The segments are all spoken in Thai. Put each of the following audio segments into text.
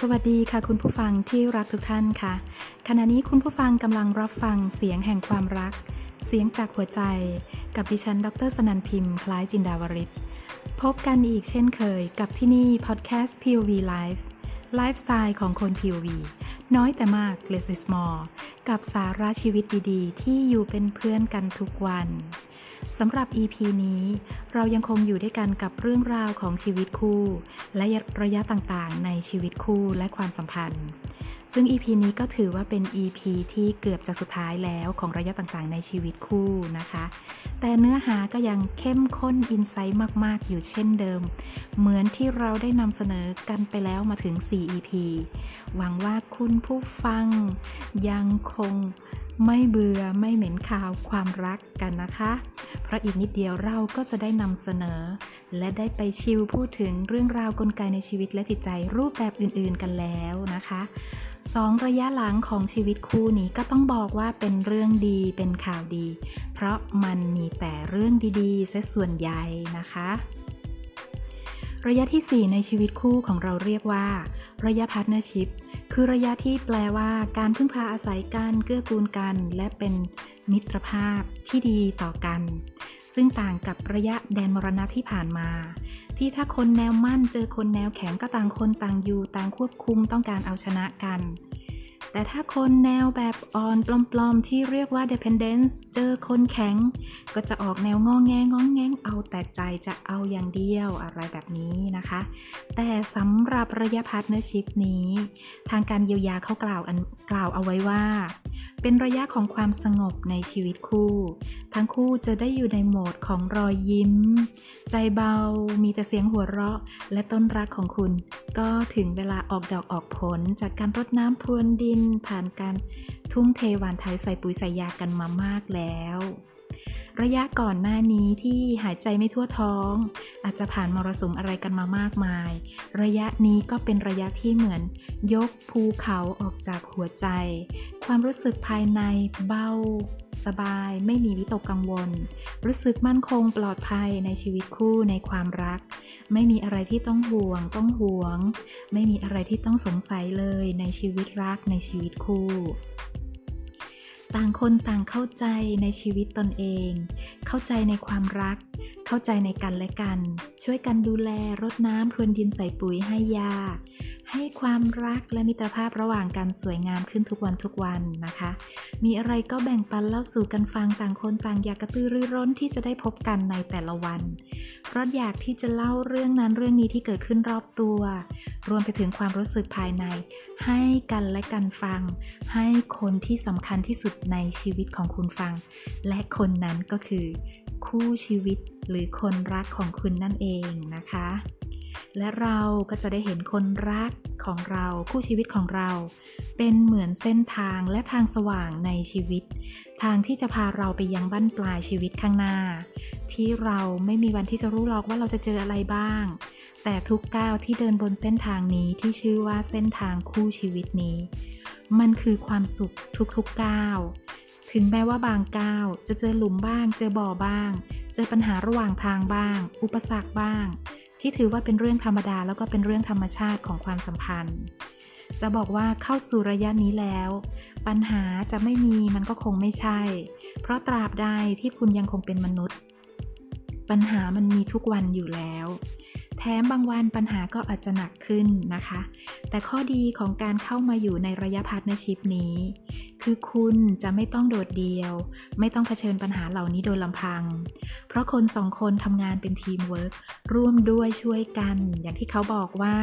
สวัสดีค่ะคุณผู้ฟังที่รักทุกท่านค่ะ ขณะนี้คุณผู้ฟังกำลังรับฟังเสียงแห่งความรัก เสียงจากหัวใจ กับดิฉัน ดรสนันพิมพ์ คล้ายจินดาวริศพบกันอีกเช่นเคยกับที่นี่พอดแคสต์ POV Live ไลฟ์สไตล์ของคน POV น้อยแต่มาก less is more กับสาระชีวิตดีๆ ที่อยู่เป็นเพื่อนกันทุกวันสำหรับ EP นี้ เรายังคงอยู่ด้วยกันกับเรื่องราวของชีวิตคู่ และระยะต่างๆ ในชีวิตคู่และความสัมพันธ์ ซึ่ง EP นี้ก็ถือว่าเป็น EP ที่เกือบจะสุดท้ายแล้วของระยะต่างๆ ในชีวิตคู่นะคะ แต่เนื้อหาก็ยังเข้มข้นอินไซต์มากๆ อยู่เช่นเดิม เหมือนที่เราได้นำเสนอกันไปแล้วมาถึง 4 EP หวังว่าคุณผู้ฟังยังคงไม่เบื่อไม่เหม็นข่าวความรักกันนะคะ เพราะอีกนิดเดียวเราก็จะได้นำเสนอ และได้ไปชิลพูดถึงเรื่องราวกลไกในชีวิตและจิตใจรูปแบบอื่นๆกันแล้วนะคะ สองระยะหลังของชีวิตคู่นี้ก็ต้องบอกว่าเป็นเรื่องดีเป็นข่าวดี เพราะมันมีแต่เรื่องดีๆซะส่วนใหญ่นะคะ ระยะที่ 4 ในชีวิตคู่ของเราเรียกว่า ระยะ partnership คือระยะที่แปลว่าการพึ่งพาอาศัยกันเกื้อกูลกัน และเป็นมิตรภาพที่ดีต่อกัน ซึ่งต่างกับระยะแดนมรณะที่ผ่านมา ที่ถ้าคนแนวมั่นเจอคนแนวแข็งก็ต่างคนต่างอยู่ต่างควบคุมต้องการเอาชนะกัน แต่ถ้าคนแนวแบบอ่อนปลอมๆ ที่เรียกว่า dependence เจอคนแข็ง ก็จะออกแนวงองแงงองแงงเอาแต่ใจจะเอาอย่างเดียวอะไรแบบนี้นะคะ แต่สำหรับระยะ partnership นี้ ทางการเยียวยาเขากล่าวกล่าวเอาไว้ว่าเป็นระยะของความสงบในชีวิตคู่ ทั้งคู่จะได้อยู่ในโหมดของรอยยิ้ม ใจเบา มีแต่เสียงหัวเราะ และต้นรักของคุณ ก็ถึงเวลาออกดอกออกผลจากการรดน้ำพรวนดินผ่านการทุ่มเทหวานไทยใส่ปุ๋ยใส่ยากันมามากแล้ว ระยะก่อนหน้านี้ที่หายใจไม่ทั่วท้อง อาจจะผ่านมรสุมอะไรกันมามากมาย ระยะนี้ก็เป็นระยะที่เหมือน ยกภูเขาออกจากหัวใจ ความรู้สึกภายในเบาสบายไม่มีวิตกกังวล รู้สึกมั่นคงปลอดภัยในชีวิตคู่ในความรัก ไม่มีอะไรที่ต้องห่วง ต้องห่วง ไม่มีอะไรที่ต้องสงสัยเลยในชีวิตรักในชีวิตคู่ ต่างคนต่างเข้าใจในชีวิตตนเอง เข้าใจในความรัก เข้าใจในกันและกัน ช่วยกันดูแลรดน้ำพรวนดินใส่ปุ๋ยให้ยา ให้ความรักและมิตรภาพระหว่างกันสวยงามขึ้นทุกวันทุกวันนะคะ มีอะไรก็แบ่งปันเล่าสู่กันฟังต่างคนต่างอยากกระตือรือร้นที่จะได้พบกันในแต่ละวัน เพราะอยากที่จะเล่าเรื่องนั้นเรื่องนี้ที่เกิดขึ้นรอบตัว รวมไปถึงความรู้สึกภายใน ให้กันและกันฟัง ให้คนที่สำคัญที่สุดในชีวิตของคุณฟัง และคนนั้นก็คือ คู่ชีวิตหรือคนรักของคุณนั่นเองนะคะ และเราก็จะได้เห็นคนรักของเราคู่ชีวิตของเรา เป็นเหมือนเส้นทางและทางสว่างในชีวิต ทางที่จะพาเราไปยังบั้นปลายชีวิตข้างหน้า ที่เราไม่มีวันที่จะรู้หรอกว่าเราจะเจออะไรบ้าง แต่ทุกก้าวที่เดินบนเส้นทางนี้ที่ชื่อว่าเส้นทางคู่ชีวิตนี้ มันคือความสุขทุกๆก้าวถึงแม้ว่าบางก้าวจะเจอหลุมบ้าง เจอบ่อบ้าง เจอปัญหาระหว่างทางบ้าง อุปสรรคบ้าง ที่ถือว่าเป็นเรื่องธรรมดาแล้วก็เป็นเรื่องธรรมชาติของความสัมพันธ์ จะบอกว่าเข้าสู่ระยะนี้แล้ว ปัญหาจะไม่มีมันก็คงไม่ใช่ เพราะตราบใดที่คุณยังคงเป็นมนุษย์ ปัญหามันมีทุกวันอยู่แล้ว แถมบางวันปัญหาก็อาจจะหนักขึ้นนะคะ แต่ข้อดีของการเข้ามาอยู่ในระยะ partnership นี้ คือคุณจะไม่ต้องโดดเดี่ยว ไม่ต้องเผชิญปัญหาเหล่านี้โดยลำพัง เพราะคนสองคนทำงานเป็นทีมเวิร์กร่วมด้วยช่วยกัน อย่างที่เขาบอกว่า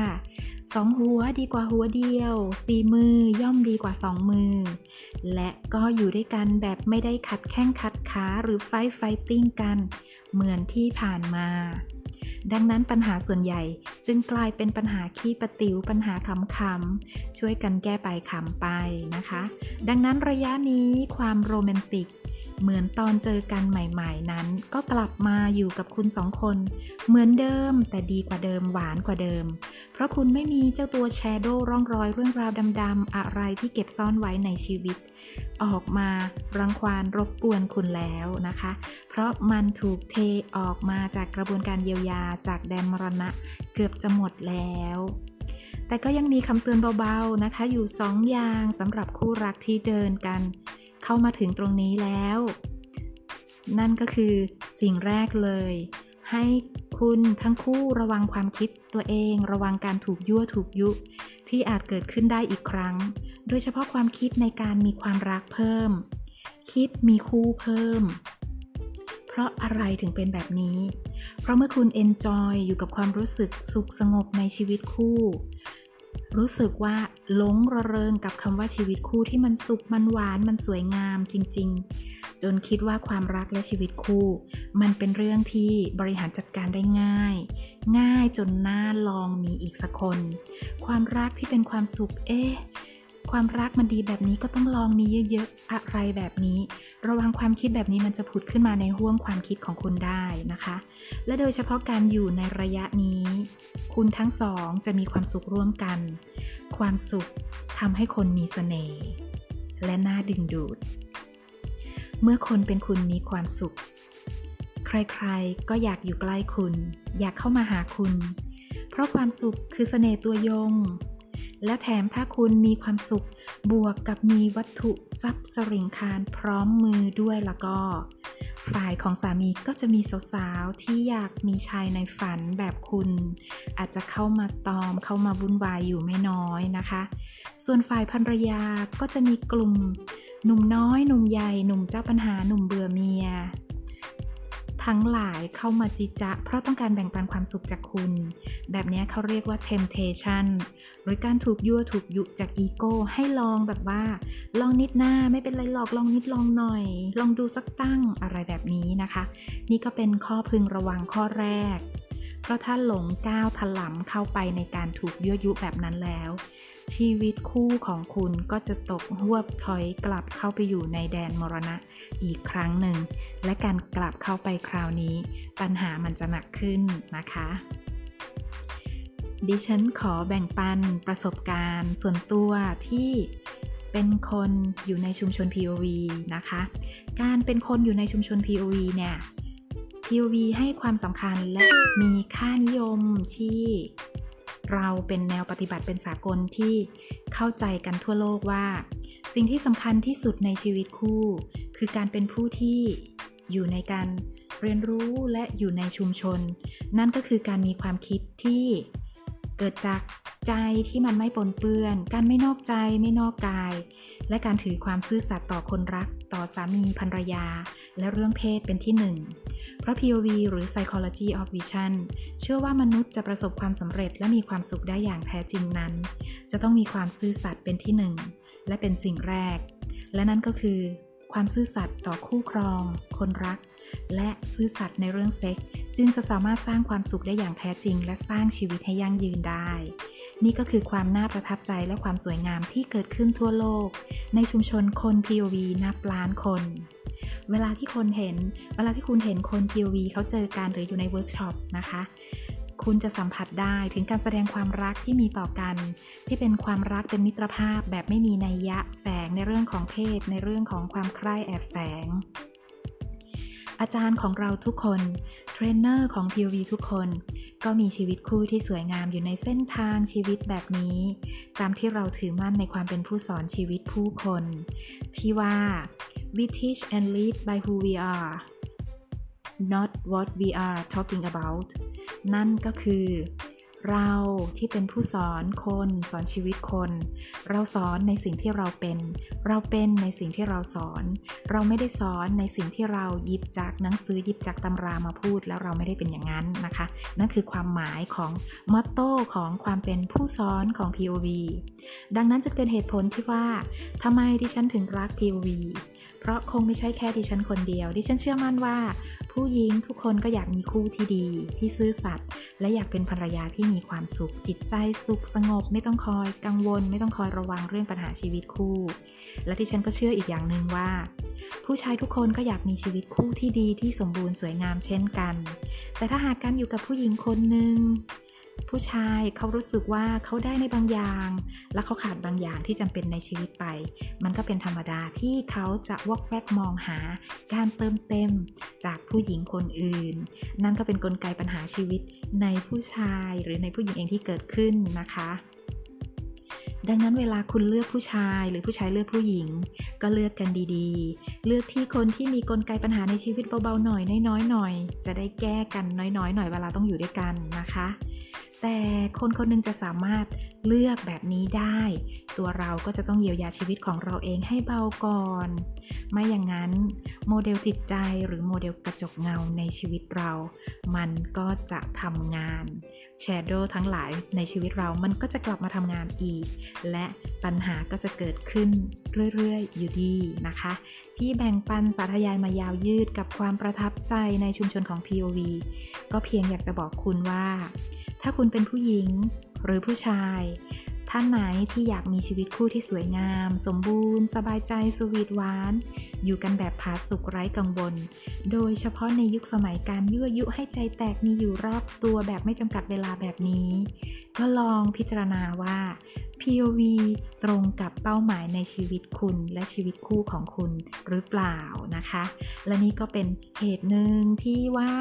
สองหัวดีกว่าหัวเดียวสี่มือย่อมดีกว่าสองมือ และก็อยู่ด้วยกันแบบไม่ได้ขัดแข้งขัดขาหรือ fight fighting กัน เหมือนที่ผ่านมา ดังนั้นปัญหาส่วนใหญ่จึงกลายเป็นปัญหาขี้ประติวปัญหาขำๆช่วยกันแก้ไปขำไปนะคะ ดังนั้นระยะนี้ความโรแมนติก เหมือนตอนเจอกันใหม่ๆนั้น ก็กลับมาอยู่กับคุณสองคน เหมือนเดิมแต่ดีกว่าเดิมหวานกว่าเดิม เพราะคุณไม่มีเจ้าตัวแชโดว์ร่องรอยเรื่องราวดำๆอะไรที่เก็บซ่อนไว้ในชีวิต ออกมารังควานรบกวนคุณแล้วนะคะ เพราะมันถูกเทออกมาจากกระบวนการเยียวยาจากแดนมรณะเกือบจะหมดแล้วแต่ก็ยังมีคำเตือนเบาๆนะคะ อยู่สองอย่างสำหรับคู่รักที่เดินกัน เข้ามาถึงตรงนี้แล้ว นั่นก็คือสิ่งแรกเลย ให้คุณทั้งคู่ระวังความคิดตัวเอง ระวังการถูกยั่วถูกยุ ที่อาจเกิดขึ้นได้อีกครั้ง โดยเฉพาะความคิดในการมีความรักเพิ่ม คิดมีคู่เพิ่ม เพราะอะไรถึงเป็นแบบนี้ เพราะเมื่อคุณเอนจอยอยู่กับความรู้สึกสุขสงบในชีวิตคู่ รู้สึกว่าหลงระเริงกับคำว่าชีวิตคู่ที่มันสุขมันหวานมันสวยงามจริง ๆ จนคิดว่าความรักและชีวิตคู่ มันเป็นเรื่องที่บริหารจัดการได้ง่าย ง่ายจนน่าลองมีอีกสักคน ความรักที่เป็นความสุขเอ๊ะ ความรักมันดีแบบนี้ก็ต้องลองมีเยอะๆ อะไรแบบนี้ ระวังความคิดแบบนี้มันจะผุดขึ้นมาในห้วงความคิดของคุณได้นะคะ และโดยเฉพาะการอยู่ในระยะนี้ คุณทั้งสองจะมีความสุขร่วมกัน ความสุขทำให้คนมีเสน่ห์และน่าดึงดูด เมื่อคนเป็นคุณมีความสุข ใครๆ ก็อยากอยู่ใกล้คุณ อยากเข้ามาหาคุณ เพราะความสุขคือเสน่ห์ตัวยง และแถมถ้าคุณมีความสุข บวกกับมีวัตถุทรัพย์สริงคารพร้อมมือด้วยแล้วก็ ฝ่ายของสามีก็จะมีสาวๆ ที่อยากมีชายในฝันแบบคุณ อาจจะเข้ามาตอมเข้ามาวุ่นวายอยู่ไม่น้อยนะคะ ส่วนฝ่ายภรรยาก็จะมีกลุ่มหนุ่มน้อย หนุ่มใหญ่ หนุ่มเจ้าปัญหา หนุ่มเบื่อเมีย ทั้งหลายเข้ามาจิจะ เพราะต้องการแบ่งปันความสุขจากคุณ แบบนี้เขาเรียกว่า temptation หรือการถูกยั่วถูกยุจากอีโก้ให้ลองแบบว่า ลองนิดหน้าไม่เป็นไรหรอกลองนิดลองหน่อย ลองดูสักตั้งอะไรแบบนี้นะคะ นี่ก็เป็นข้อพึงระวังข้อแรก เพราะถ้าหลงก้าวถลำเข้าไปในการถูกยั่วยุแบบนั้นแล้ว ชีวิตคู่ของคุณก็จะตกหวบถอยกลับเข้าไปอยู่ในแดนมรณะอีกครั้งหนึ่ง และการกลับเข้าไปคราวนี้ ปัญหามันจะหนักขึ้นนะคะ ดิฉันขอแบ่งปันประสบการณ์ส่วนตัวที่เป็นคนอยู่ในชุมชน POV นะคะ การเป็นคนอยู่ในชุมชน POV เนี่ย POV ให้ความสำคัญและมีค่านิยมที่เราเป็นแนวปฏิบัติเป็นสากลที่เข้าใจกันทั่วโลกว่า สิ่งที่สำคัญที่สุดในชีวิตคู่ คือการเป็นผู้ที่อยู่ในการเรียนรู้และอยู่ในชุมชน นั่นก็คือการมีความคิดที่เกิดจาก ใจที่มันไม่ปนเปื้อน การไม่นอกใจไม่นอกกาย และการถือความซื่อสัตย์ต่อคนรัก ต่อสามีภรรยา และเรื่องเพศเป็นที่หนึ่ง เพราะ POV หรือ Psychology of Vision เชื่อว่ามนุษย์จะประสบความสำเร็จและมีความสุขได้อย่างแท้จริงนั้น จะต้องมีความซื่อสัตย์เป็นที่หนึ่งและเป็นสิ่งแรก และนั่นก็คือ ความซื่อสัตย์ต่อคู่ครอง คนรัก และซื่อสัตย์ในเรื่องเซ็กจึงจะสามารถสร้างความสุขได้อย่างแท้จริง และสร้างชีวิตให้ยั่งยืนได้ นี่ก็คือความน่าประทับใจและความสวยงามที่เกิดขึ้นทั่วโลก ในชุมชนคน POV นับล้านคน เวลาที่คนเห็น เวลาที่คุณเห็นคน POV เขาเจอกันหรืออยู่ในเวิร์กช็อปนะคะคุณจะสัมผัสได้ถึงการแสดงความรักที่มีต่อกัน ที่เป็นความรักเป็นมิตรภาพแบบไม่มีนัยยะแฝงในเรื่องของเพศ ในเรื่องของความใคร่แอบแฝง อาจารย์ของเราทุกคน เทรนเนอร์ของ POV ทุกคน ก็มีชีวิตคู่ที่สวยงามอยู่ในเส้นทางชีวิตแบบนี้ ตามที่เราถือมั่นในความเป็นผู้สอนชีวิตผู้คน ที่ว่า we teach and lead by who we are not what we are talking about นั่นก็คือ เราที่เป็นผู้สอนคนสอนชีวิตคน เราสอนในสิ่งที่เราเป็น เราเป็นในสิ่งที่เราสอน เราไม่ได้สอนในสิ่งที่เราหยิบจากหนังสือหยิบจากตำรามาพูด แล้วเราไม่ได้เป็นอย่างนั้นนะคะ นั่นคือความหมายของมอตโต้ของความเป็นผู้สอนของ POV ดังนั้นจะเป็นเหตุผลที่ว่าทำไมดิฉันถึงรัก POV เพราะคงไม่ใช่แค่ดิฉันคนเดียว ดิฉันเชื่อมั่นว่า ผู้หญิงทุกคนก็อยากมีคู่ที่ดี ที่ซื่อสัตย์และอยากเป็นภรรยาที่มีความสุข จิตใจสุขสงบ ไม่ต้องคอยกังวล ไม่ต้องคอยระวังเรื่องปัญหาชีวิตคู่ และดิฉันก็เชื่ออีกอย่างหนึ่งว่า ผู้ชายทุกคนก็อยากมีชีวิตคู่ที่ดีที่สมบูรณ์สวยงามเช่นกัน แต่ถ้าหากการอยู่กับผู้หญิงคนหนึ่ง ผู้ชายเขารู้สึกว่าเขาได้ในบางอย่าง และเขาขาดบางอย่างที่จำเป็นในชีวิตไป มันก็เป็นธรรมดาที่เขาจะวอกแวกมองหาการเติมเต็มจากผู้หญิงคนอื่น นั่นก็เป็นนกลไกปัญหาชีวิตในผู้ชายหรือในผู้หญิงเองที่เกิดขึ้นนะคะดังนั้นเวลาคุณเลือกผู้ชายหรือผู้ชายเลือกผู้หญิง ก็เลือกกันดีๆ เลือกที่คนที่มีกลไกปัญหาในชีวิตเบาๆหน่อยน้อยๆหน่อย จะได้แก้กันน้อยๆหน่อยเวลาต้องอยู่ด้วยกันนะคะ แต่คนคนนึงจะสามารถ เลือกแบบนี้ได้ ตัวเราก็จะต้องเยียวยาชีวิตของเราเองให้เบาก่อน ไม่อย่างนั้นโมเดลจิตใจหรือโมเดลกระจกเงาในชีวิตเรา มันก็จะทำงานแชโดว์ทั้งหลายในชีวิตเรามันก็จะกลับมาทำงานอีก และปัญหาก็จะเกิดขึ้นเรื่อยๆ อยู่ดีนะคะ ที่แบ่งปันสาธยายมายาวยืดกับความประทับใจในชุมชนของ POV ก็เพียงอยากจะบอกคุณว่า ถ้าคุณเป็นผู้หญิง หรือผู้ชาย ท่านไหนที่อยากมีชีวิตคู่ที่สวยงาม สมบูรณ์ สบายใจสวีทหวาน อยู่กันแบบผาสุกไร้กังวล โดยเฉพาะในยุคสมัยการยั่วยุให้ใจแตกมีอยู่รอบตัวแบบไม่จำกัดเวลาแบบนี้ ก็ลองพิจารณาว่า POV ตรงกับเป้าหมายในชีวิตคุณและชีวิตคู่ของคุณหรือเปล่านะคะ และนี่ก็เป็นเหตุหนึ่งที่ว่า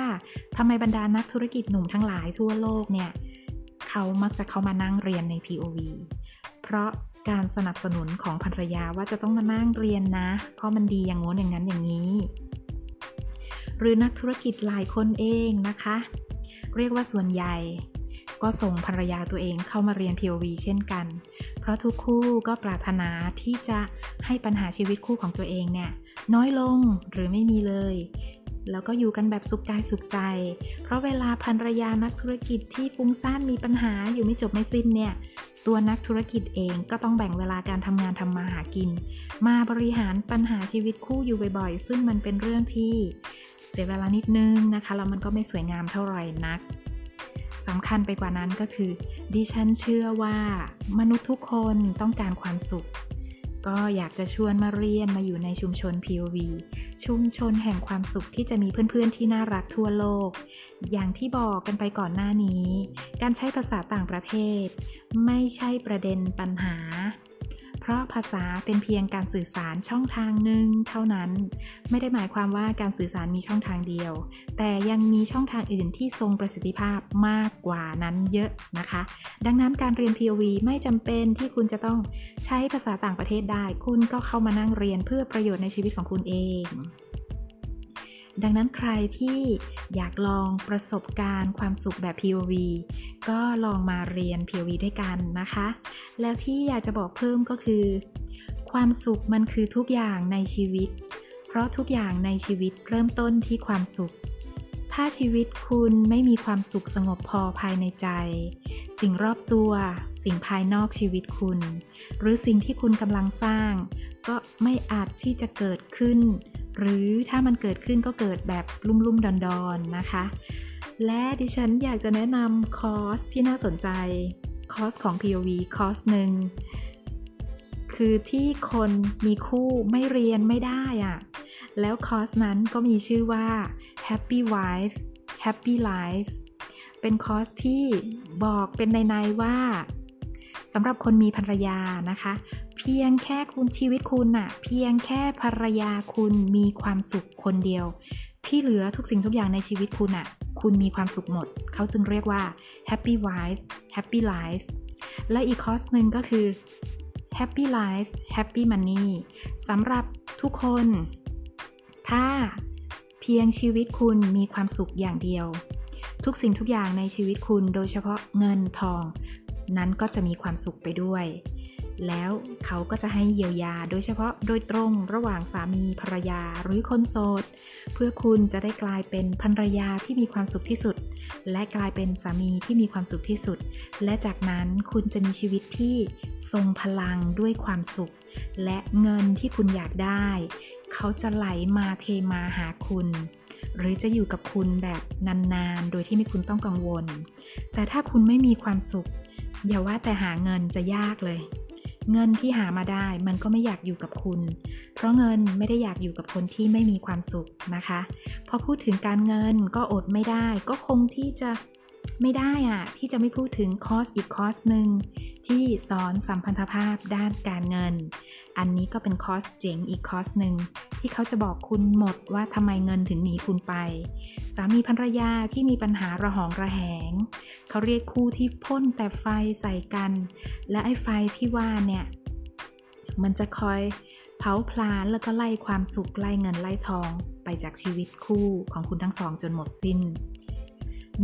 ทำไมบรรดานักธุรกิจหนุ่มทั้งหลายทั่วโลกเนี่ย เขามักจะเข้ามานั่งเรียนใน POV เพราะการสนับสนุนของภรรยาว่าจะต้องมานั่งเรียนนะ เพราะมันดีอย่างโน้นอย่างนั้นอย่างนี้ หรือนักธุรกิจหลายคนเองนะคะ เรียกว่าส่วนใหญ่ ก็ส่งภรรยาตัวเองเข้ามาเรียน POV เช่นกัน เพราะทุกคู่ก็ปรารถนาที่จะให้ปัญหาชีวิตคู่ของตัวเองเนี่ยน้อยลงหรือไม่มีเลย แล้วก็อยู่กันแบบสุขกายสุขใจ เพราะเวลาภรรยานักธุรกิจที่ฟุ้งซ่านมีปัญหาอยู่ไม่จบไม่สิ้นเนี่ยตัวนักธุรกิจเองก็ต้องแบ่งเวลาการทำงานทำมาหากิน มาบริหารปัญหาชีวิตคู่อยู่บ่อยๆ ซึ่งมันเป็นเรื่องที่เสียเวลานิดนึงนะคะแล้วมันก็ไม่สวยงามเท่าไหร่นักสำคัญไปกว่านั้นก็คือ ดิฉันเชื่อว่ามนุษย์ทุกคนต้องการความสุข ก็อยากจะชวนมาเรียนมาอยู่ในชุมชน POV ชุมชนแห่งความสุขที่จะมีเพื่อนๆที่น่ารักทั่วโลก อย่างที่บอกกันไปก่อนหน้านี้ การใช้ภาษาต่างประเทศ ไม่ใช่ประเด็นปัญหา เพราะภาษาเป็นเพียงการสื่อสารช่องทางหนึ่งเท่านั้น ไม่ได้หมายความว่าการสื่อสารมีช่องทางเดียว แต่ยังมีช่องทางอื่นที่ทรงประสิทธิภาพมากกว่านั้นเยอะนะคะ ดังนั้นการเรียน POV ไม่จำเป็นที่คุณจะต้องใช้ภาษาต่างประเทศได้ คุณก็เข้ามานั่งเรียนเพื่อประโยชน์ในชีวิตของคุณเอง ดังนั้นใครที่อยากลองประสบการณ์ความสุขแบบ POV ก็ลองมาเรียน POV ด้วยกันนะคะ แล้วที่อยากจะบอกเพิ่มก็คือ ความสุขมันคือทุกอย่างในชีวิต เพราะทุกอย่างในชีวิตเริ่มต้นที่ความสุข ถ้าชีวิตคุณไม่มีความสุขสงบพอภายในใจ สิ่งรอบตัว สิ่งภายนอกชีวิตคุณ หรือสิ่งที่คุณกำลังสร้าง ก็ไม่อาจที่จะเกิดขึ้น หรือถ้ามันเกิดขึ้นก็เกิดแบบลุ่มๆดอนๆนะคะ และดิฉันอยากจะแนะนำคอร์สที่น่าสนใจ คอร์สของ POV คอร์สหนึ่งคือที่คนมีคู่ไม่เรียนไม่ได้อะแล้วคอร์สนั้นก็มีชื่อว่า Happy Wife Happy Life เป็นคอร์สที่บอกเป็นนัยๆว่าสำหรับคนมีภรรยานะคะ เพียงแค่คุณชีวิตคุณน่ะเพียงแค่ภรรยาคุณมีความสุขคนเดียว ที่เหลือทุกสิ่งทุกอย่างในชีวิตคุณน่ะคุณมีความสุขหมด เขาจึงเรียกว่า happy wife happy life และอีกคอร์สหนึ่งก็คือ happy life happy money สำหรับทุกคน ถ้าเพียงชีวิตคุณมีความสุขอย่างเดียว ทุกสิ่งทุกอย่างในชีวิตคุณโดยเฉพาะเงินทอง นั้นก็จะมีความสุขไปด้วย แล้วเขาก็จะให้เยียวยาโดยเฉพาะโดยตรงระหว่างสามีภรรยาหรือคนโสด เพื่อคุณจะได้กลายเป็นภรรยาที่มีความสุขที่สุด และกลายเป็นสามีที่มีความสุขที่สุด และจากนั้นคุณจะมีชีวิตที่ทรงพลังด้วยความสุข และเงินที่คุณอยากได้ เขาจะไหลมาเทมาหาคุณหรือจะอยู่กับคุณแบบนานๆ โดยที่ไม่คุณต้องกังวล แต่ถ้าคุณไม่มีความสุข อย่าว่าแต่หาเงินจะยากเลย เงินที่หามาได้มันก็ไม่อยากอยู่กับคุณ เพราะเงินไม่ได้อยากอยู่กับคนที่ไม่มีความสุขนะคะ พอพูดถึงการเงินก็อดไม่ได้ ก็คงที่จะไม่ได้อะที่จะไม่พูดถึงคอสอีกคอสหนึ่ง ที่สอนสัมพันธภาพด้านการเงิน อันนี้ก็เป็นคอร์สเจ๋งอีกคอร์สหนึ่งที่เขาจะบอกคุณหมดว่าทำไมเงินถึงหนีคุณไป สามีภรรยาที่มีปัญหาระหองระแหง เขาเรียกคู่ที่พ่นแต่ไฟใส่กัน และไอ้ไฟที่ว่าเนี่ย มันจะคอยเผาพลานแล้วก็ไล่ความสุขไล่เงินไล่ทองไปจากชีวิตคู่ของคุณทั้งสองจนหมดสิ้น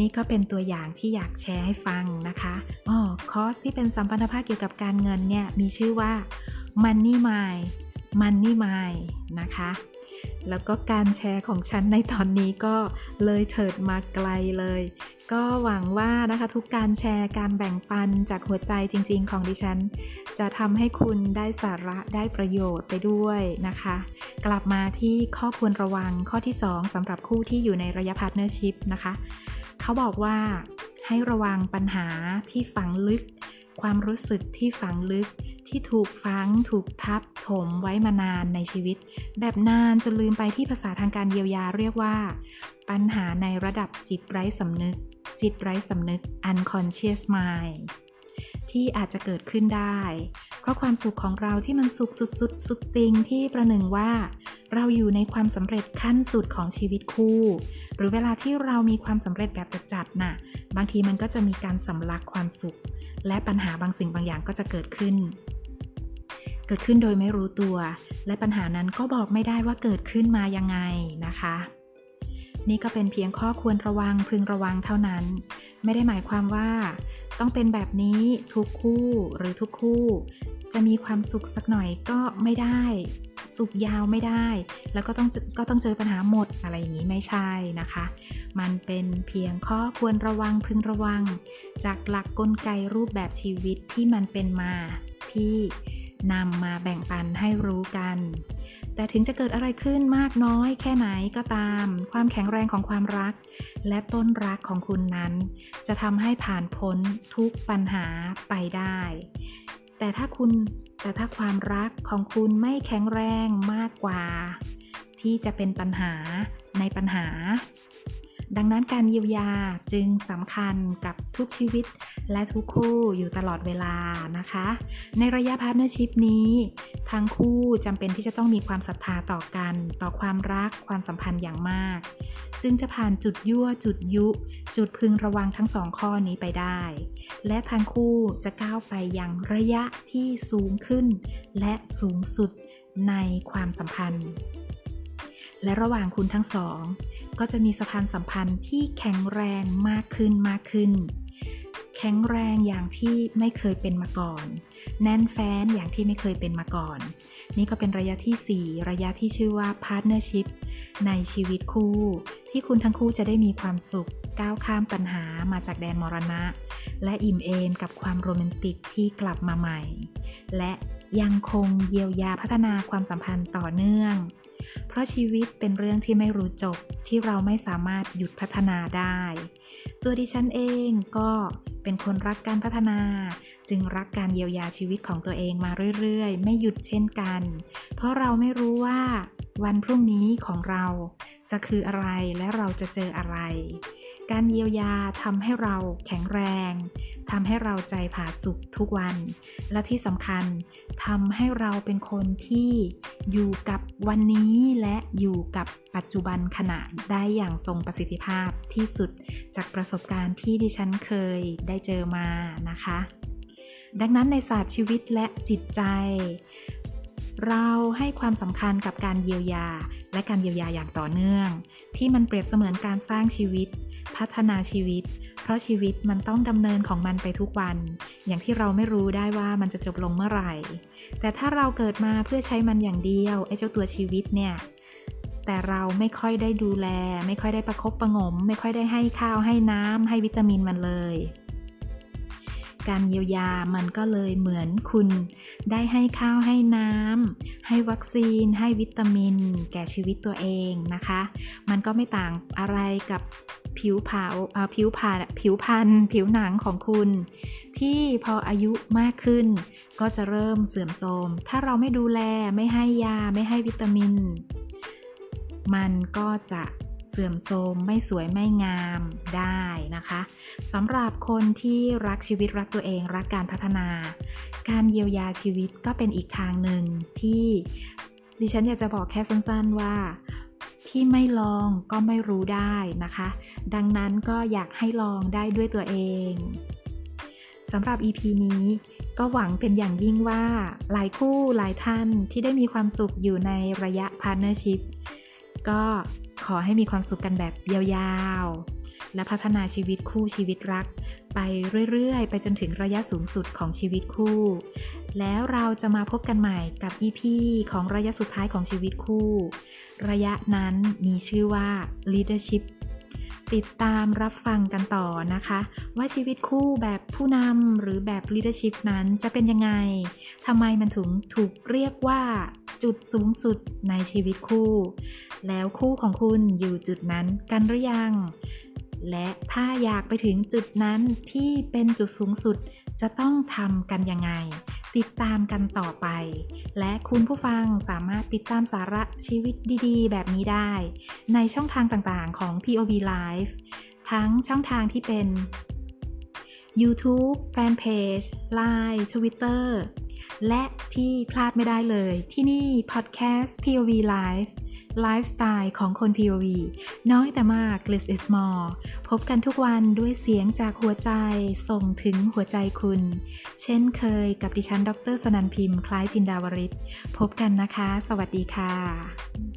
นี่ก็เป็นตัวอย่างที่อยากแชร์ให้ฟังนะคะอ๋อคอร์สที่เป็นสัมพันธภาพเกี่ยวกับการเงินเนี่ยมีชื่อว่า Money Mind Money Mind นะคะ แล้วก็การแชร์ของฉันในตอนนี้ก็เลยเถิดมาไกลเลย ก็หวังว่านะคะทุกการแชร์การแบ่งปันจากหัวใจจริง ๆ ของดิฉัน จะทำให้คุณได้สาระได้ประโยชน์ไปด้วยนะคะ กลับมาที่ข้อควรระวังข้อที่ 2สำหรับคู่ที่อยู่ในระยะ partnership นะคะ เขาบอกว่าให้ระวังปัญหาที่ฝังลึก ความรู้สึกที่ฝังลึก ที่ถูกฝัง ถูกทับถมไว้มานานในชีวิต แบบนานจนลืมไปที่ภาษาทางการเยียวยาเรียกว่า ปัญหาในระดับจิตไร้สำนึก จิตไร้สำนึก unconscious mind ที่อาจจะเกิดขึ้นได้ เพราะความสุขของเราที่มันสุขสุดๆสุดติงที่ประหนึ่งว่า เราอยู่ในความสำเร็จขั้นสุดของชีวิตคู่ หรือเวลาที่เรามีความสำเร็จแบบจัดๆน่ะ บางทีมันก็จะมีการสำลักความสุข และปัญหาบางสิ่งบางอย่างก็จะเกิดขึ้น เกิดขึ้นโดยไม่รู้ตัว และปัญหานั้นก็บอกไม่ได้ว่าเกิดขึ้นมายังไงนะคะ นี่ก็เป็นเพียงข้อควรระวังพึงระวังเท่านั้น ไม่ได้หมายความว่า ต้องเป็นแบบนี้ทุกคู่หรือทุกคู่ จะมีความสุขสักหน่อยก็ไม่ได้ สุขยาวไม่ได้ แล้วก็ต้องก็ต้องเจอปัญหาหมดอะไรอย่างนี้ไม่ใช่นะคะ มันเป็นเพียงข้อควรระวังพึงระวัง จากหลักกลไกรูปแบบชีวิตที่มันเป็นมาที่นำมาแบ่งปันให้รู้กัน แต่ถึงจะเกิดอะไรขึ้นมากน้อยแค่ไหนก็ตาม ความแข็งแรงของความรัก และต้นรักของคุณนั้น จะทำให้ผ่านพ้นทุกปัญหาไปได้ แต่ถ้าคุณแต่ถ้าความรักของคุณไม่แข็งแรงมากกว่า ที่จะเป็นปัญหาในปัญหา ดังนั้นการเยียวยาจึงสำคัญกับทุกชีวิตและทุกคู่อยู่ตลอดเวลานะคะ ในระยะ partnership นี้ทั้งคู่จำเป็นที่จะต้องมีความศรัทธาต่อกัน ต่อความรักความสัมพันธ์อย่างมาก จึงจะผ่านจุดยั่วจุดยุ จุดพึงระวังทั้งสองข้อนี้ไปได้ และทั้งคู่จะก้าวไปยังระยะที่สูงขึ้น และสูงสุดในความสัมพันธ์ และระหว่างคุณทั้งสอง ก็จะมีสะพานสัมพันธ์ที่แข็งแรงมากขึ้นมากขึ้น แข็งแรงอย่างที่ไม่เคยเป็นมาก่อน แน่นแฟ้นอย่างที่ไม่เคยเป็นมาก่อน นี่ก็เป็นระยะที่ 4 ระยะที่ชื่อว่า partnership ในชีวิตคู่ ที่คุณทั้งคู่จะได้มีความสุขก้าวข้ามปัญหามาจากแดนมรณะ และอิ่มเอมกับความโรแมนติกที่กลับมาใหม่ และ ยังคงเยียวยาพัฒนาความสัมพันธ์ต่อเนื่อง เพราะชีวิตเป็นเรื่องที่ไม่รู้จบที่เราไม่สามารถหยุดพัฒนาได้ ตัวดิฉันเองก็เป็นคนรักการพัฒนา จึงรักการเยียวยาชีวิตของตัวเองมาเรื่อยๆ ไม่หยุดเช่นกัน เพราะเราไม่รู้ว่าวันพรุ่งนี้ของเราจะคืออะไรและเราจะเจออะไร การเยียวยาทำให้เราแข็งแรงทำให้เราใจผาสุขทุกวัน และที่สำคัญทำให้เราเป็นคนที่อยู่กับวันนี้และอยู่กับปัจจุบันขณะได้อย่างทรงประสิทธิภาพที่สุดจากประสบการณ์ที่ดิฉันเคยได้เจอมานะคะ ดังนั้นในศาสตร์ชีวิตและจิตใจ เราให้ความสำคัญกับการเยียวยาและการเยียวยาอย่างต่อเนื่อง ที่มันเปรียบเสมือนการสร้างชีวิต พัฒนาชีวิต เพราะชีวิตมันต้องดำเนินของมันไปทุกวัน อย่างที่เราไม่รู้ได้ว่ามันจะจบลงเมื่อไหร่ แต่ถ้าเราเกิดมาเพื่อใช้มันอย่างเดียวไอ้เจ้าตัวชีวิตเนี่ยแต่เราไม่ค่อยได้ดูแล ไม่ค่อยได้ประครบประงม ไม่ค่อยได้ให้ข้าวให้น้ำให้วิตามินมันเลย การเยียวยามันก็เลยเหมือนคุณ ได้ให้ข้าวให้น้ำให้วัคซีน ให้วิตามิน แก่ชีวิตตัวเองนะคะ มันก็ไม่ต่างอะไรกับ ผิวผาผิวผ่าผิวพันผิวหนังของคุณ ที่พออายุมากขึ้น ก็จะเริ่มเสื่อมโทรม ถ้าเราไม่ดูแลไม่ให้ยาไม่ให้วิตามิน มันก็จะเสื่อมโทรมไม่สวยไม่งามได้นะคะสำหรับคนที่รักชีวิตรักตัวเองรักการพัฒนา การเยียวยาชีวิตก็เป็นอีกทางหนึ่งที่ดิฉันอยากจะบอกแค่สั้นๆว่า ที่ไม่ลองก็ไม่รู้ได้นะคะ ดังนั้นก็อยากให้ลองได้ด้วยตัวเองสำหรับ EP นี้ก็หวังเป็นอย่างยิ่งว่าหลายคู่หลายท่านที่ได้มีความสุขอยู่ในระยะ partnership ก็ขอให้มีความสุขกันแบบยาวๆ และพัฒนาชีวิตคู่ชีวิตรัก ไปเรื่อยๆ ไปจนถึงระยะสูงสุดของชีวิตคู่ แล้วเราจะมาพบกันใหม่กับ EP ของระยะสุดท้ายของชีวิตคู่ ระยะนั้นมีชื่อว่า leadership ติดตามรับฟังกันต่อนะคะ ว่าชีวิตคู่แบบผู้นำหรือแบบ leadership นั้นจะเป็นยังไงทำไมมันถึงถูกเรียกว่าจุดสูงสุดในชีวิตคู่ แล้วคู่ของคุณอยู่จุดนั้นกันหรือยัง และถ้าอยากไปถึงจุดนั้นที่เป็นจุดสูงสุดจะต้องทำกันยังไง ติดตามกันต่อไป และคุณผู้ฟังสามารถติดตามสาระชีวิตดีๆ แบบนี้ได้ ในช่องทางต่างๆของ POV Live ทั้งช่องทางที่เป็น YouTube Fanpage Line Twitter และที่พลาดไม่ได้เลยที่นี่ Podcast POV Live ไลฟ์สไตล์ของคน POV น้อยแต่มาก less is more พบกันทุกวันด้วยเสียงจากหัวใจส่งถึงหัวใจคุณ เช่นเคยกับดิฉัน ดรสนันพิมพ์ คล้ายจินดาวริศพบกันนะคะ สวัสดีค่ะ